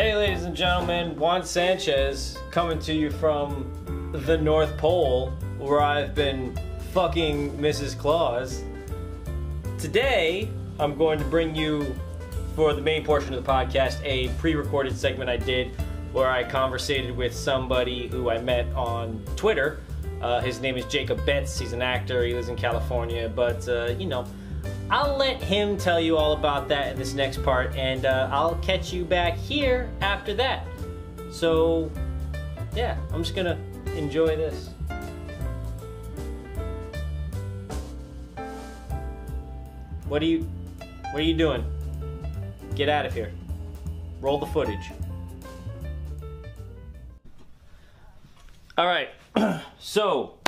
Hey, ladies and gentlemen, Juan Sanchez coming to you from the North Pole, where I've been fucking Mrs. Claus. Today, I'm going to bring you, for the main portion of the podcast, a pre recorded segment I did where I conversated with somebody who I met on Twitter. Uh, his name is Jacob Betts. He's an actor, he lives in California, but, uh, you know, I'll let him tell you all about that in this next part, and uh, I'll catch you back here after that. So, yeah, I'm just gonna enjoy this. What are you, what are you doing? Get out of here. Roll the footage. All right, so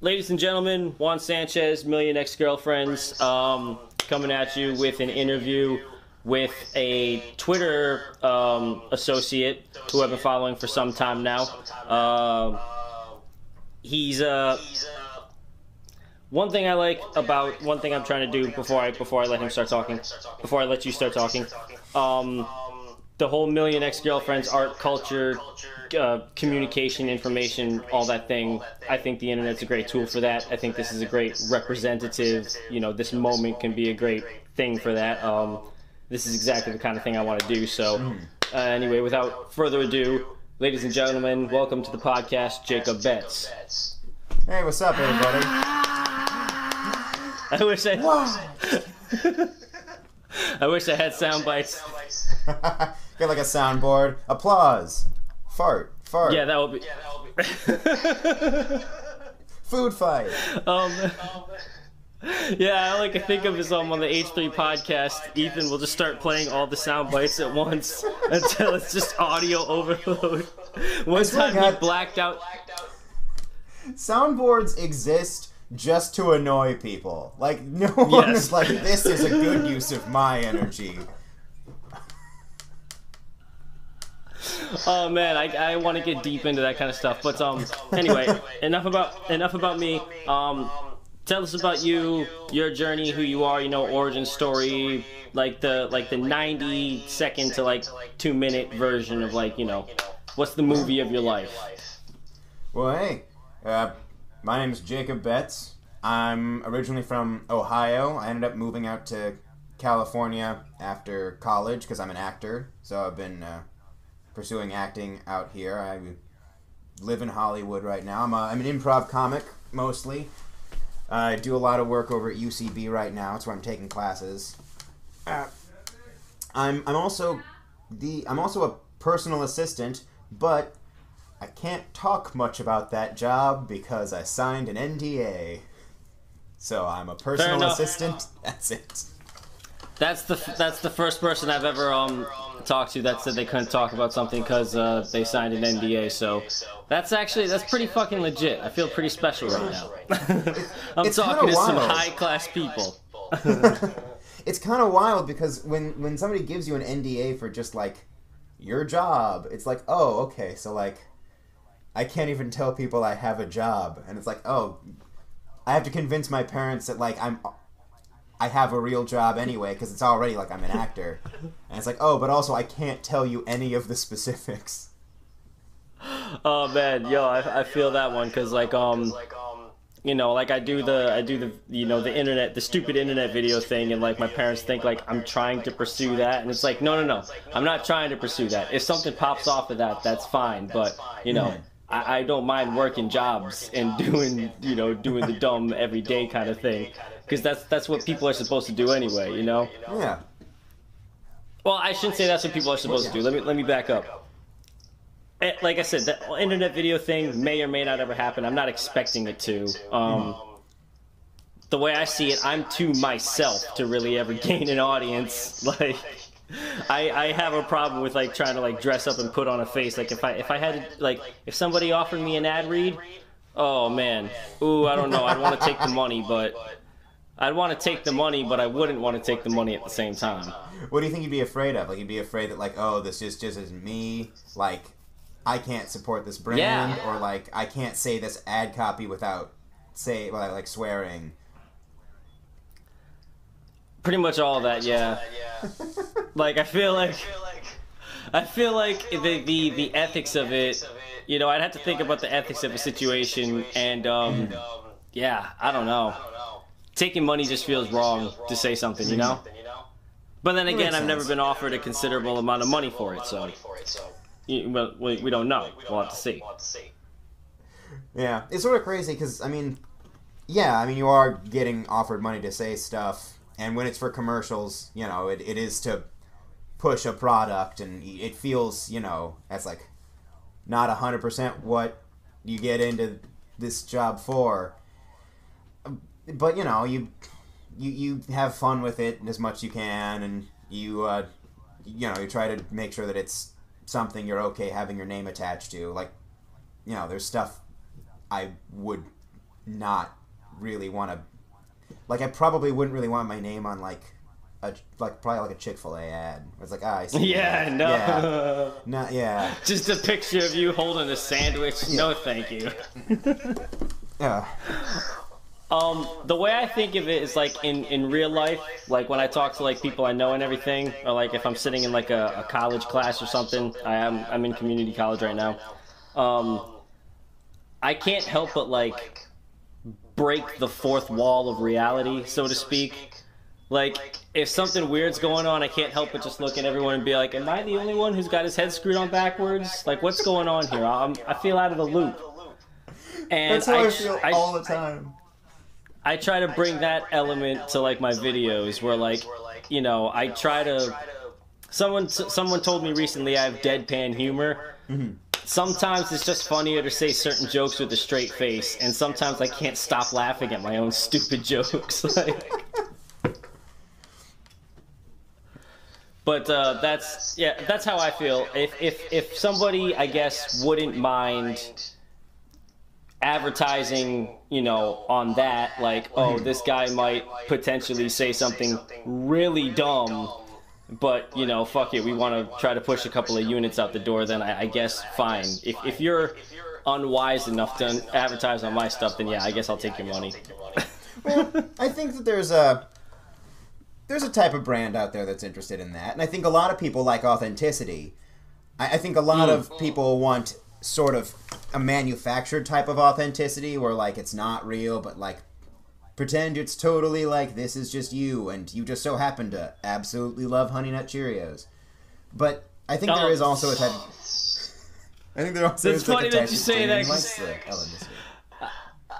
ladies and gentlemen, Juan Sanchez, Million Ex Girlfriends, um, coming at you with an interview with a Twitter um, associate who I've been following for some time now. Uh, he's uh, one thing I like about one thing I'm trying to do before I before I let him start talking, before I let you start talking. Um, the whole million ex-girlfriends art culture uh, communication information all that thing. I think the internet's a great tool for that. I think this is a great representative. You know this moment can be a great thing for that. Um, this is exactly the kind of thing i want to do so uh, anyway without further ado ladies and gentlemen welcome to the podcast jacob betts. Hey, what's up, everybody? i wish i i wish i had sound bites Get like a soundboard. Applause. Fart. Fart. yeah that would be Food fight. Um, yeah, all I can think of is um, on the H3 podcast, Ethan will just start playing all the sound bites at once until it's just audio overload. One swear to time he blacked out. Soundboards exist just to annoy people. Like no one Yes. is like, this is a good use of my energy. Oh man, I, I want to get deep into that kind of stuff. But um, anyway, enough about enough about me. Um, tell us about you, your journey, who you are. You know, origin story, like the like the 90 second to like two minute version of like you know, what's the movie of your life. Well, hey, uh, my name is Jacob Betts. I'm originally from Ohio. I ended up moving out to California after college because I'm an actor. So I've been uh, pursuing acting out here. I live in Hollywood right now. I'm, a, I'm an improv comic mostly. I do a lot of work over at UCB right now. It's where I'm taking classes. Uh, I'm I'm also the I'm also a personal assistant, but I can't talk much about that job because I signed an NDA. So I'm a personal assistant. That's it. That's the that's the first person I've ever um talked to that said they couldn't talk about something because uh, they signed an NDA. So that's actually that's pretty fucking legit. I feel pretty special right now. I'm It's talking kinda to some high class people. It's kind of wild because when when somebody gives you an NDA for just like your job, it's like, "Oh, okay, so like I can't even tell people I have a job." And it's like, "Oh, I have to convince my parents that like I'm I have a real job anyway because it's already like I'm an actor." and it's like, "Oh, but also I can't tell you any of the specifics." Oh man, yo, I, I feel that one because like um you know like I do the I do the you know the internet the stupid internet video thing and like my parents think like I'm trying to pursue that and it's like no no no I'm not trying to pursue that if something pops off of that that's fine but you know I, I don't mind working jobs and doing you know doing the dumb everyday kind of thing because that's that's what people are supposed to do anyway you know Yeah. well, I shouldn't say that's what people are supposed to do. Let me let me back up. Eh, Like I said, the internet video thing may or may not ever happen. I'm not expecting it to. Um, the way I see it, I'm too myself to really ever gain an audience. Like, I I have a problem with like trying to like dress up and put on a face. Like if I if I had to, like if somebody offered me an ad read, oh man, ooh I don't know. I'd want to take the money, but I'd want to take the money, but I wouldn't want to take the money at the same time. What do you think you'd be afraid of? Like you'd be afraid that like, oh, this just just is me. Like, I can't support this brand, Yeah. or like I can't say this ad copy without say like, like swearing. Pretty much all that, yeah. Like I feel like I feel like the, the the ethics of it. You know, I'd have to think about the ethics of a situation, and um, yeah, I don't know. Taking money just feels wrong to say something, you know. But then again, I've never been offered a considerable amount of money for it, so you, well, we, we don't know. We'll have to see. Yeah, it's sort of crazy because I mean, yeah, I mean you are getting offered money to say stuff, and when it's for commercials, you know, it, it is to push a product, and it feels, you know, that's like not hundred percent what you get into this job for. But you know, you you you have fun with it as much as you can, and you uh, you know you try to make sure that it's something you're okay having your name attached to. Like, you know, there's stuff I would not really want to. Like, I probably wouldn't really want my name on like a like probably like a Chick Fil A ad. It's like, ah, I see. Yeah, that. no. Yeah, not yeah. Just a picture of you holding a sandwich. No, thank you. Yeah. Um, the way I think of it is like in, in real life, like when I talk to like people I know and everything, or like if I'm sitting in like a, a college class or something. I am I'm in community college right now. Um, I can't help but like break the fourth wall of reality, so to speak. Like if something weird's going on, I can't help but just look at everyone and be like, "Am I the only one who's got his head screwed on backwards? Like what's going on here? I'm, I feel out of the loop." And That's how I, tr- feel all the time. I try to bring that element to like my videos where like you know I try to someone someone told me recently I have deadpan humor. Sometimes it's just funnier to say certain jokes with a straight face, and sometimes I can't stop laughing at my own stupid jokes. like, but uh, that's yeah, that's how I feel. If if if somebody I guess wouldn't mind advertising, you know, on that, like, oh, this guy might potentially say something really dumb, but you know, fuck it, we want to try to push a couple of units out the door. Then I, I guess fine. If if you're unwise enough to advertise on my stuff, then yeah, I guess I'll take your money. Well, I think that there's a there's a type of brand out there that's interested in that, and I think a lot of people like authenticity. I, I think a lot of hmm. people want sort of a manufactured type of authenticity, where like it's not real, but like pretend it's totally like this is just you, and you just so happen to absolutely love Honey Nut Cheerios. But I think there is also a type. I think there also It's is like funny a that you say that, genuine 'cause- likes the authenticity.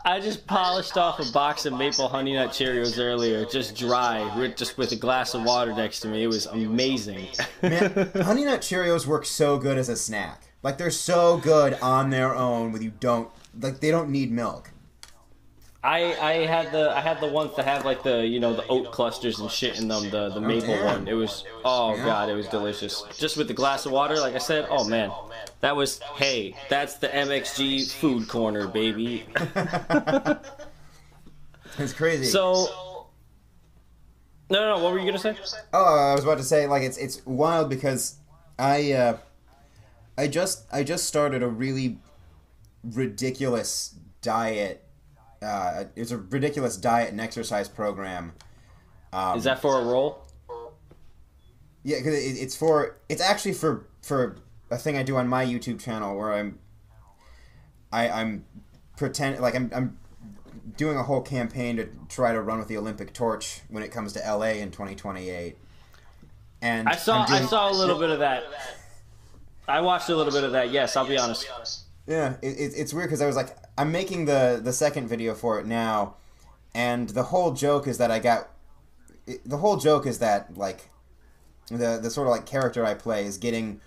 I just polished off a box of maple honey nut Cheerios earlier, just dry, with just with a glass of water next to me. It was amazing. Man, Honey Nut Cheerios work so good as a snack. Like they're so good on their own with you don't like they don't need milk. I I had the I had the ones that have like the you know the oat clusters and shit in them, the the maple damn. one. It was oh Yeah. god, it was delicious. Just with the glass of water, like I said, oh man, that was hey, that's the MXG food corner, baby. It's crazy. So no, no, no, what were you gonna say? oh, I was about to say like it's it's wild because I uh I just I just started a really ridiculous diet. Uh, it's a ridiculous diet and exercise program. Um, Is that for a role? Yeah, because it, it's for it's actually for for a thing I do on my YouTube channel where I'm I I'm pretend like I'm I'm doing a whole campaign to try to run with the Olympic torch when it comes to LA in 2028. And I saw doing- I saw a little bit of that. I watched a little bit of that. Yes, I'll be honest. Yeah, it, it, it's weird because I was like, I'm making the the second video for it now, and the whole joke is that I got, it, the whole joke is that like, the the sort of like character I play is getting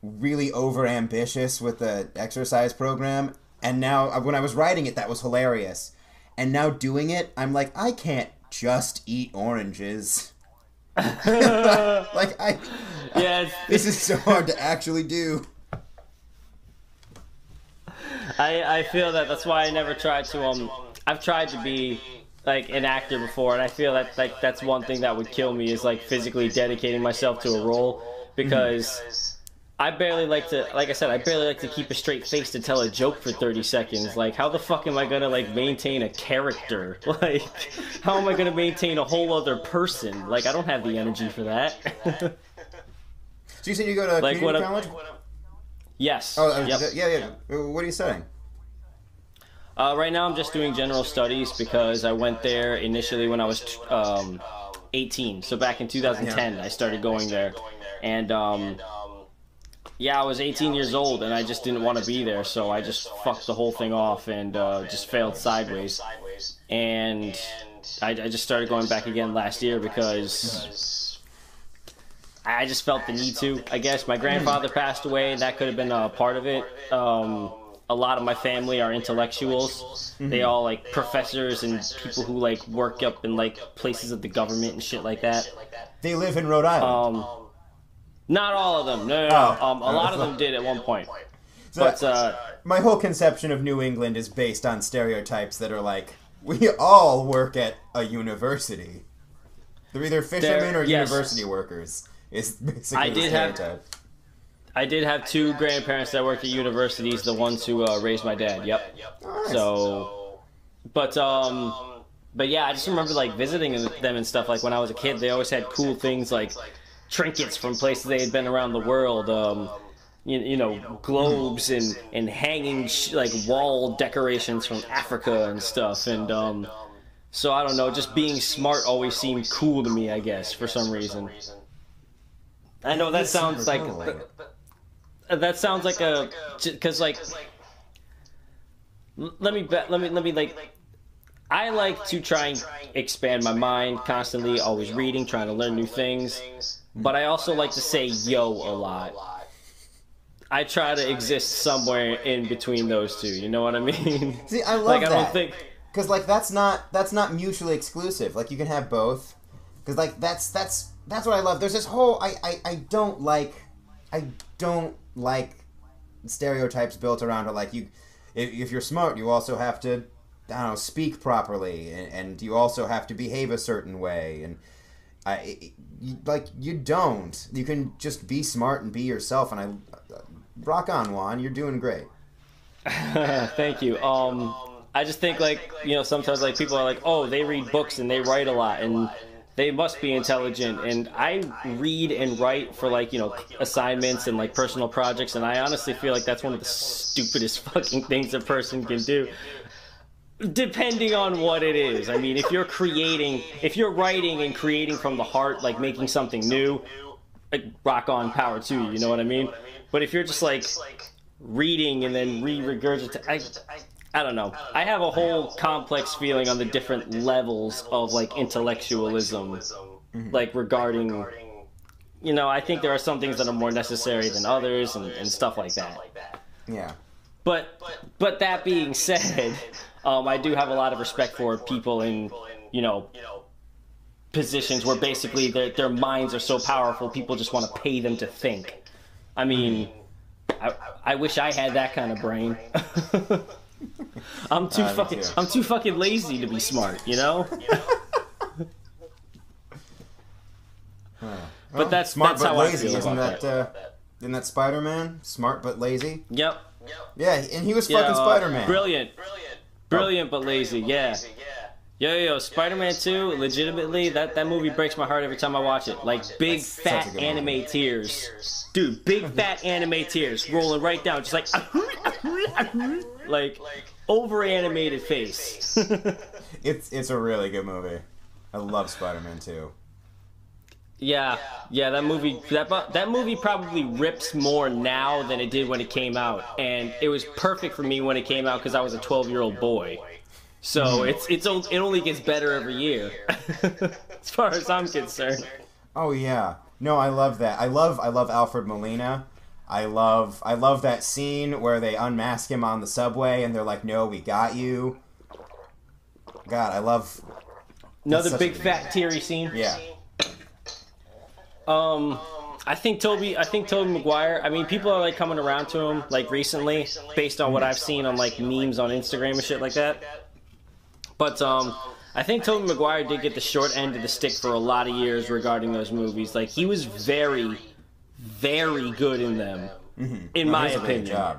really over ambitious with the exercise program, and now uh, when I was writing it, that was hilarious, and now doing it, I'm like, I can't just eat oranges. like I, Yeah, it's, this is so hard to actually do. I, I feel that that's why I never tried to um I've tried to be like an actor before and I feel that like that's one thing that would kill me is like physically dedicating myself to a role because I barely like to like I said I barely like to keep a straight face to tell a joke for 30 seconds like how the fuck am I to like maintain a character like how am I to maintain a whole other person like I don't have the energy for that So you said you go to Like community college? Yes. Oh, Yep. yeah, yeah. What are you studying? Uh, right now, I'm just doing general studies because I went there initially when I was um, 18. So back in 2010, I started going there, and um, yeah, I was 18 years old, and I just didn't want to be there, so I just fucked the whole thing off and uh, just failed sideways. And I, I just started going back again last year because I just felt the need to. I guess my grandfather passed away. That could have been a part of it. Um, a lot of my family are intellectuals. They all like professors and people who like work up in like places of the government and shit like that. They live in Rhode Island. Um, not all of them. No, no, no. Oh. Um, a lot of them did at one point. So But uh, my whole conception of New England is based on stereotypes that are like, we all work at a university. They're either fishermen or yes. university workers. Is basically I the did have- stereotype. I did have two grandparents that worked at universities. The ones who uh, raised my dad. Yep. Nice. So, but um, but yeah, I just remember like visiting them and stuff. Like when I was a kid, they always had cool things like trinkets from places they had been around the world. Um, you, you know, globes and and hanging sh- like wall decorations from Africa and stuff. And um, so I don't know, just being smart always seemed cool to me. I guess for some reason. I know that sounds like that sounds like a because like let me let me let me like I like to try and expand my mind constantly, always reading, trying to learn new things. But I also like to say yo a lot. I try to exist somewhere in between those two. You know what I mean? See, I love like I that. don't think Because like that's not that's not mutually exclusive. Like you can have both. Because like that's that's that's what I love. There's this whole I, I I don't like I don't like stereotypes built around it. Like you, if, if you're smart, you also have to I don't know speak properly, and, and you also have to behave a certain way. And I you, like you don't. You can just be smart and be yourself. And I rock on Juan. You're doing great. Thank you. Um, I just think like you know sometimes like people are like, oh, they read books and they write a lot and they must be intelligent. And I read and write for like you know assignments and like personal projects, and I honestly feel like that's one of the stupidest fucking things a person can do. Depending on what it is. I mean, if you're creating, if you're writing and creating from the heart, like making something new, like rock on power to you, you know what I mean? But if you're just like reading and then re-regurgitate, I, I don't know. I have a whole complex feeling on the different levels of like intellectualism, mm-hmm. like regarding, you know, I think there are some things that are more necessary than others and, and stuff like that. Yeah. But but that being said, um, I do have a lot of respect for people in you know positions where basically their their minds are so powerful, people just want to pay them to think. I mean, I, I wish I had that kind of brain. I'm too Uh, fucking too. I'm too fucking lazy to be smart, you know. but that's smart that's but how lazy, I feel isn't about that? that. Uh, isn't that Spider Man? Smart but lazy. Yep. Yeah, and he was Yeah, fucking uh, Spider Man. Brilliant. Brilliant but lazy. Yeah. Yo, yo, yo, Spider-Man 2, legitimately, that, that movie breaks my heart every time I watch it. Like, big, That's fat such a good anime movie. tears. Dude, big, fat anime tears rolling right down, just like, like, over-animated face. It's it's a really good movie. I love Spider Man too. Yeah, yeah, that movie, that, that movie probably rips more now than it did when it came out. And it was perfect for me when it came out because I was a 12-year-old boy. So mm-hmm. it's it's it only gets better every year, as far as I'm concerned. Oh yeah. No, I love that. I love I love Alfred Molina. I love I love that scene where they unmask him on the subway and they're like, "No, we got you." God, I love Another big fat teary scene. yeah. Um, I think Tobey. I think Tobey Maguire. I mean, people are like coming around to him like recently, based on what I've seen on like memes on Instagram and shit like that. But um, I think Tobey Maguire did get the short end of the stick for a lot of years regarding those movies. Like he was very, very good in them, in my He does a opinion.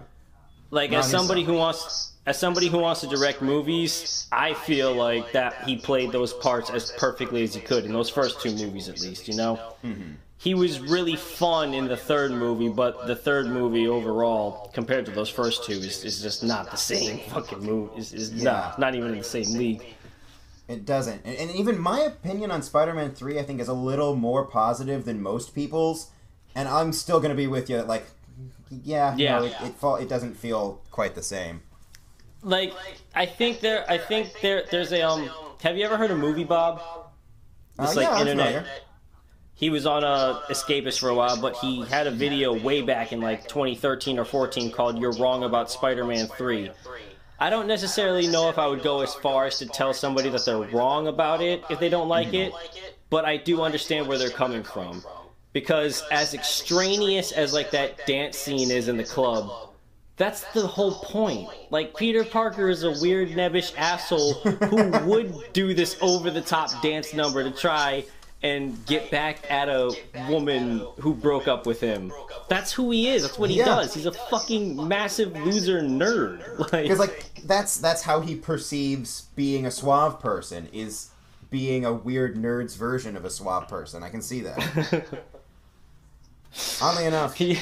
Like as somebody who wants as somebody who wants to direct movies, I feel like that he played those parts as perfectly as he could in those first two movies at least, you know? Mm-hmm. he was really fun in the third movie, but the third movie overall, compared to those first two, is, is just not the same fucking movie. Is, is Yeah. not, not even in the same league. It doesn't. And, and even my opinion on Spider Man 3, I think, is a little more positive than most people's. And I'm still going to be with you like, yeah, Yeah. no, it, it, fall, it doesn't feel quite the same. Like, I think there, I think there, there's a um. Have you ever heard of Movie Bob? It's Uh, like yeah, I'm internet. He was on a Escapist for a while, but he had a video way back in like 2013 or 14 called "You're Wrong About Spider-Man 3." I don't necessarily know if I would go as far as to tell somebody that they're wrong about it if they don't like it, but I do understand where they're coming from. Because as extraneous as like that dance scene is in the club, that's the whole point. Like Peter Parker is a weird nebbish asshole who would do this over the top dance number to try and get back at a woman who broke up with him. That's who he is. That's what he Yeah. does. He's a fucking massive loser nerd. Like, Because, like, that's, that's how he perceives being a suave person, is being a weird nerd's version of a suave person. I can see that. Oddly enough, can you,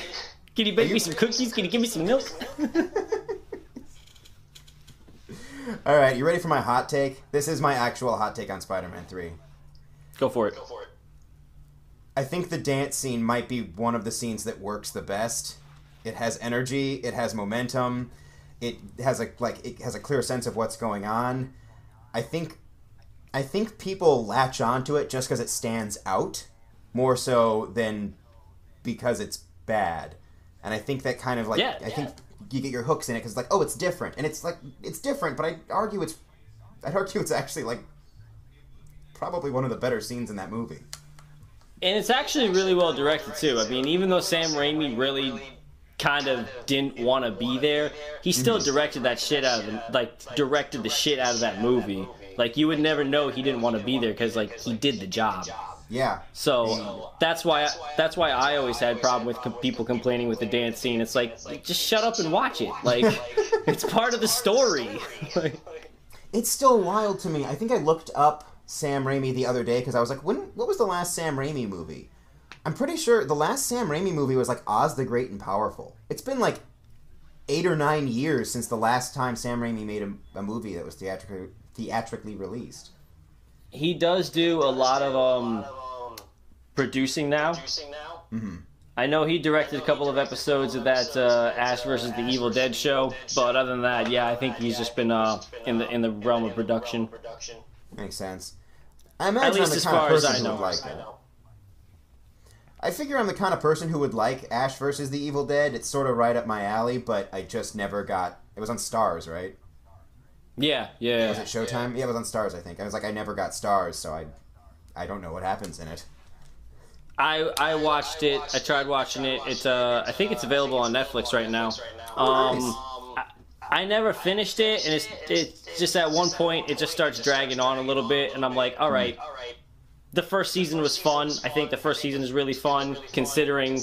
can you bake you- me some cookies? Can you give me some milk? All right, you ready for my hot take? This is my actual hot take on Spider-Man 3. Go for it. Go for it. I think the dance scene might be one of the scenes that works the best. It has energy, it has momentum, it has a like it has a clear sense of what's going on. I think I think people latch onto it just because it stands out more so than because it's bad. And I think that kind of like Yeah. I think you get your hooks in it because like oh it's different and it's like it's different, but I argue it's I'd argue it's actually like probably one of the better scenes in that movie. And it's actually really well directed too. I mean, even though Sam Raimi really kind of didn't want to be there, he still mm-hmm. directed that shit out of the, like directed the shit out of that movie. Like you would never know he didn't want to be there because like he did the job. Yeah. So that's why that's why I always had a problem with com- people complaining with the dance scene. It's like just shut up and watch it. Like it's part of the story. Like, It's still wild to me. I think I looked up Sam Raimi the other day because I was like, when? What was the last Sam Raimi movie? I'm pretty sure the last Sam Raimi movie was like Oz the Great and Powerful. It's been like eight or nine years since the last time Sam Raimi made a, a movie that was theatrically theatrically released. He does do a lot of um producing now. I know he directed a couple of episodes of that uh, Ash versus the Evil Dead show, but other than that, yeah, I think he's just been uh, in the in the realm of production. Makes sense. I imagine least I'm the as kind of far as person I who know. would like it. I figure I'm the kind of person who would like Ash versus the Evil Dead. It's sort of right up my alley, but I just never got. It was on Starz, right? Yeah, yeah. Was it Showtime? Yeah, it was on Starz. I think. I was like, I never got Starz, so I, I don't know what happens in it. I I watched it. I tried watching it. It's uh I think it's available on Netflix right now. Um, Nice. I, I never finished it, and it's it's just at one point it just starts dragging on a little bit, and I'm like, all right. The first season was fun. I think the first season is really fun, considering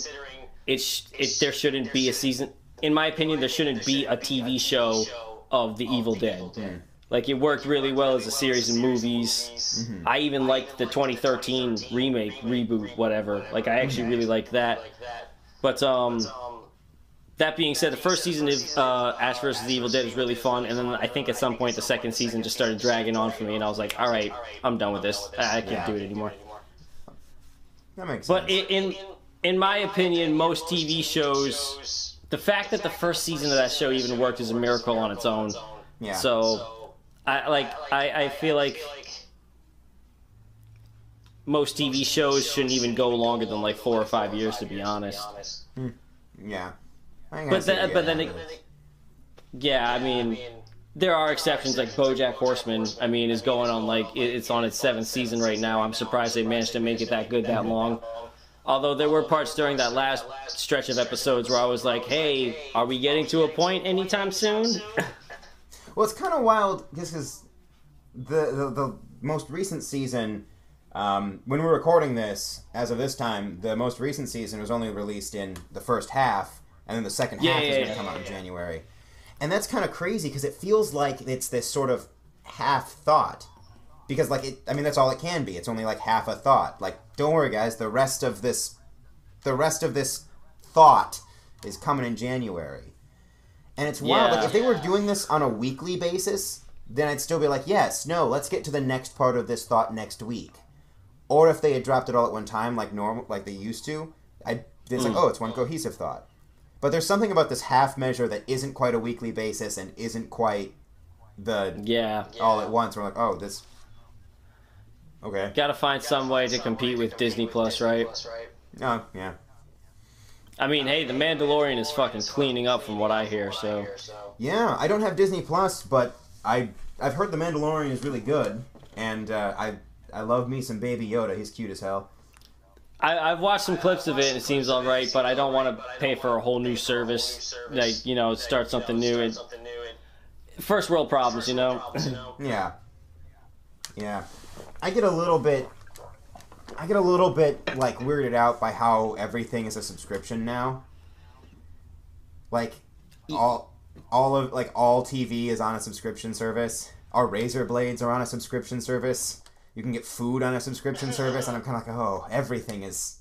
it, sh- it there shouldn't be a season. In my opinion, there shouldn't be a TV show of The Evil Dead. Like it worked really well as a series of movies. I even liked the 2013 remake, reboot, whatever. Like I actually really liked that. But um, that being said, the first season of uh, Ash vs. the Evil Dead was really fun, and then I think at some point the second season just started dragging on for me, and I was like, all right, I'm done with this. I I can't Yeah. do it anymore. That makes But sense. i- in in my opinion, most TV shows, the fact that the first season of that show even worked is a miracle on its own. yeah. So, I like I, I feel like most TV shows shouldn't even go longer than like four or five years, to be honest. yeah. Think I But then, but then, it, yeah, I mean, there are exceptions. Like BoJack Horseman, I mean, is going on like it's on its seventh season right now. I'm surprised they managed to make it that good that long. Although there were parts during that last stretch of episodes where I was like, "Hey, are we getting to a point anytime soon?" Well, it's kind of wild just because the, the the most recent season, um, when we're recording this, as of this time, the most recent season was only released in the first half, and then the second Yeah, half is going to yeah, come out in. January. And that's kind of crazy because it feels like it's this sort of half thought. Because, like, it, I mean, that's all it can be. It's only like half a thought. Like, don't worry, guys, the rest of this the rest of this thought is coming in January. And it's wild. Yeah. Like if they were doing this on a weekly basis, then I'd still be like, yes, no, let's get to the next part of this thought next week. Or if they had dropped it all at one time, like normal, like they used to, I it's like, hmm. oh, it's one cohesive thought. But there's something about this half measure that isn't quite a weekly basis and isn't quite the Yeah. all at once. We're like, oh, this. Okay. Got to find some way to compete with Disney Plus, right? Oh, yeah. I mean, hey, The Mandalorian is fucking cleaning up from what I hear, so. Yeah, I don't have Disney Plus, but I I've heard The Mandalorian is really good, and uh, I I love me some Baby Yoda. He's cute as hell. I, I've watched some clips of it and it seems alright, but I don't want to pay for a whole new service. Like, you know, start something new. And first world problems, you know? Yeah. Yeah. I get a little bit. I get a little bit like weirded out by how everything is a subscription now. Like all all of like all TV is on a subscription service. Our razor blades are on a subscription service. You can get food on a subscription service, and I'm kind of like, oh, everything is.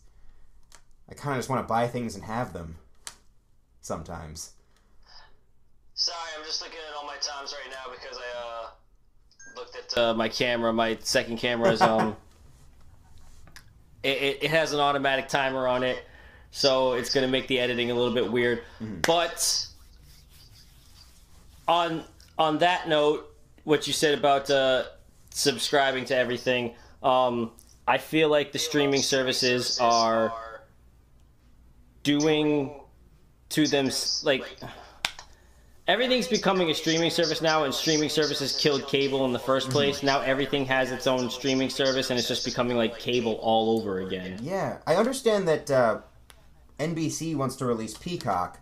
I kind of just want to buy things and have them. Sometimes. Sorry, I'm just looking at all my times right now because I uh looked at uh, my camera, my second camera is um, it, it, it has an automatic timer on it, so it's gonna make the editing a little bit weird. But on on that note, what you said about uh, subscribing to everything, um, I feel like the streaming services are doing to them like everything's becoming a streaming service now and streaming services killed cable in the first place. Now everything has its own streaming service and it's just becoming like cable all over again. Yeah, I understand that uh, NBC wants to release Peacock,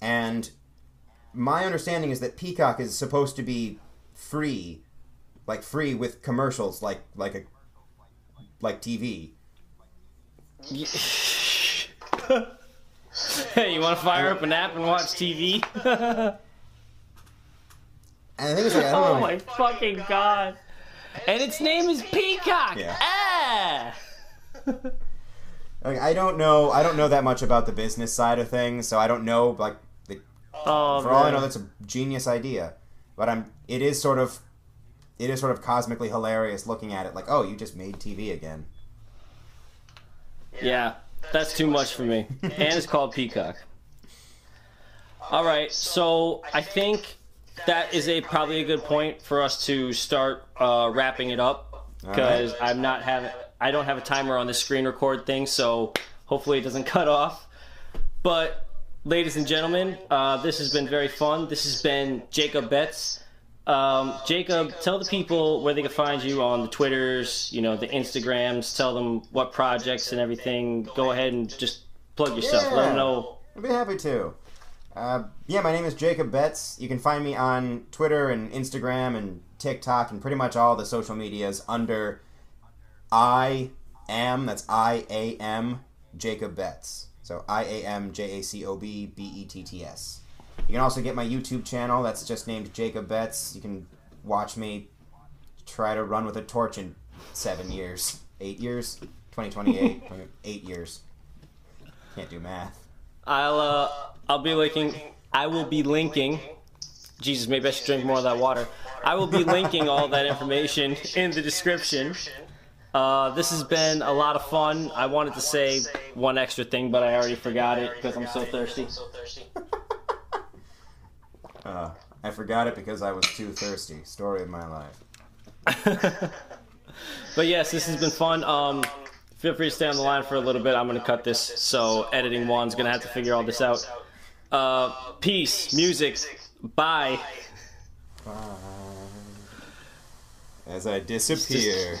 and my understanding is that Peacock is supposed to be free, like free with commercials, like like a like TV. hey you want to fire up an app and watch tv And the thing is, like, I don't oh know. my fucking god and its name is peacock Yeah. ah Like, I don't know. I don't know that much about the business side of things, so I don't know. Like, the, oh, for all I know, that's a genius idea. But I'm. It is sort of. It is sort of cosmically hilarious looking at it. Like, oh, you just made TV again. Yeah, that's too much for me. And it's called Peacock. All right, so I think that is a probably a good point for us to start uh, wrapping it up because I'm not having I don't have a timer on the screen record thing, so hopefully it doesn't cut off. But ladies and gentlemen, uh, this has been very fun. This has been Jacob Betts. Um, Jacob, tell the people where they can find you on the Twitters, you know, the Instagrams. Tell them what projects and everything. Go ahead and just plug yourself. Let Yeah. them know. I'd be happy to. Uh, yeah, my name is Jacob Betts. You can find me on Twitter and Instagram and TikTok and pretty much all the social medias under I am, that's I A M, Jacob Betts. So I A M J A C O B B E T T S. You can also get my YouTube channel that's just named Jacob Betts. You can watch me try to run with a torch in seven years, eight years, 2028, eight years. Can't do math. I'll uh, I'll be linking. I will be linking. Jesus, maybe I should drink more of that water. I will be linking all that information in the description. Uh, this has been a lot of fun. I wanted to say one extra thing, but I already forgot it because I'm so thirsty. Uh, I forgot it because I was too thirsty. Story of my life. But yes, this has been fun. Um, feel free to stay on the line for a little bit. I'm gonna cut this, so editing one's gonna have to figure all this out. Uh, peace, music, bye. As I disappear.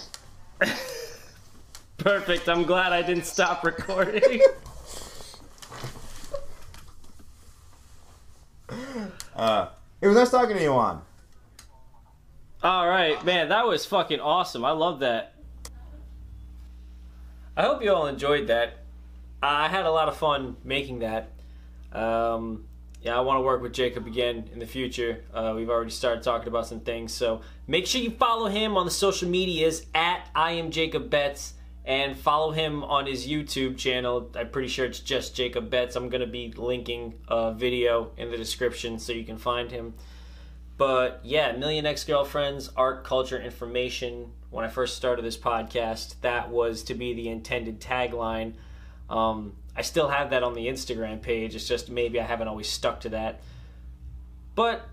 Perfect. I'm glad I didn't stop recording. Uh, it was nice talking to you, Juan. All right, man, that was fucking awesome. I love that. I hope you all enjoyed that. I had a lot of fun making that. Um, yeah, I want to work with Jacob again in the future. Uh, we've already started talking about some things, so make sure you follow him on the social medias at I am Jacob Betts and follow him on his YouTube channel. I'm pretty sure it's just Jacob Betts. I'm gonna be linking a video in the description so you can find him. But yeah, Million Ex Girlfriends, art, culture, information. When I first started this podcast, that was to be the intended tagline. Um, I still have that on the Instagram page. It's just maybe I haven't always stuck to that. But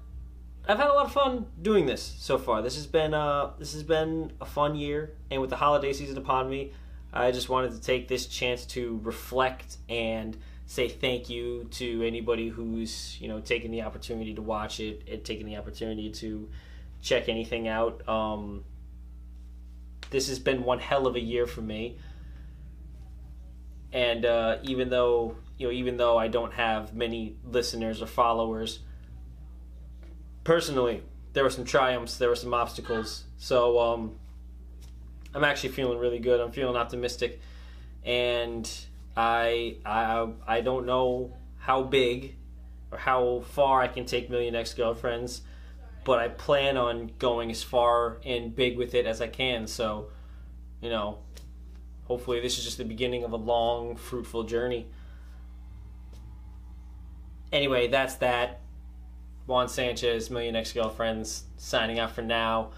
I've had a lot of fun doing this so far. This has been uh, this has been a fun year, and with the holiday season upon me, I just wanted to take this chance to reflect and say thank you to anybody who's you know taking the opportunity to watch it and taking the opportunity to check anything out. Um, this has been one hell of a year for me, and uh, even though you know even though I don't have many listeners or followers, personally there were some triumphs, there were some obstacles. So um, I'm actually feeling really good. I'm feeling optimistic, and I I I don't know how big or how far I can take Million Ex Girlfriends, but I plan on going as far and big with it as I can. So, you know, hopefully this is just the beginning of a long, fruitful journey. Anyway, that's that. Juan Sanchez, Million Ex Girlfriends, signing out for now.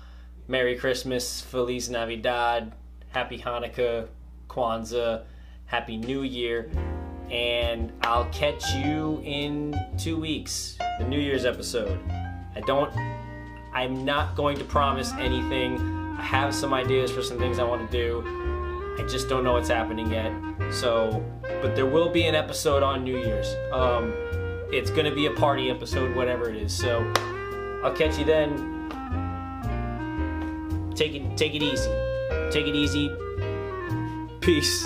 Merry Christmas, Feliz Navidad, Happy Hanukkah, Kwanzaa, Happy New Year, and I'll catch you in two weeks, the New Year's episode. I don't, I'm not going to promise anything. I have some ideas for some things I want to do. I just don't know what's happening yet. So, but there will be an episode on New Year's. Um, it's gonna be a party episode, whatever it is. So, I'll catch you then. Take it, take it easy. Take it easy. Peace.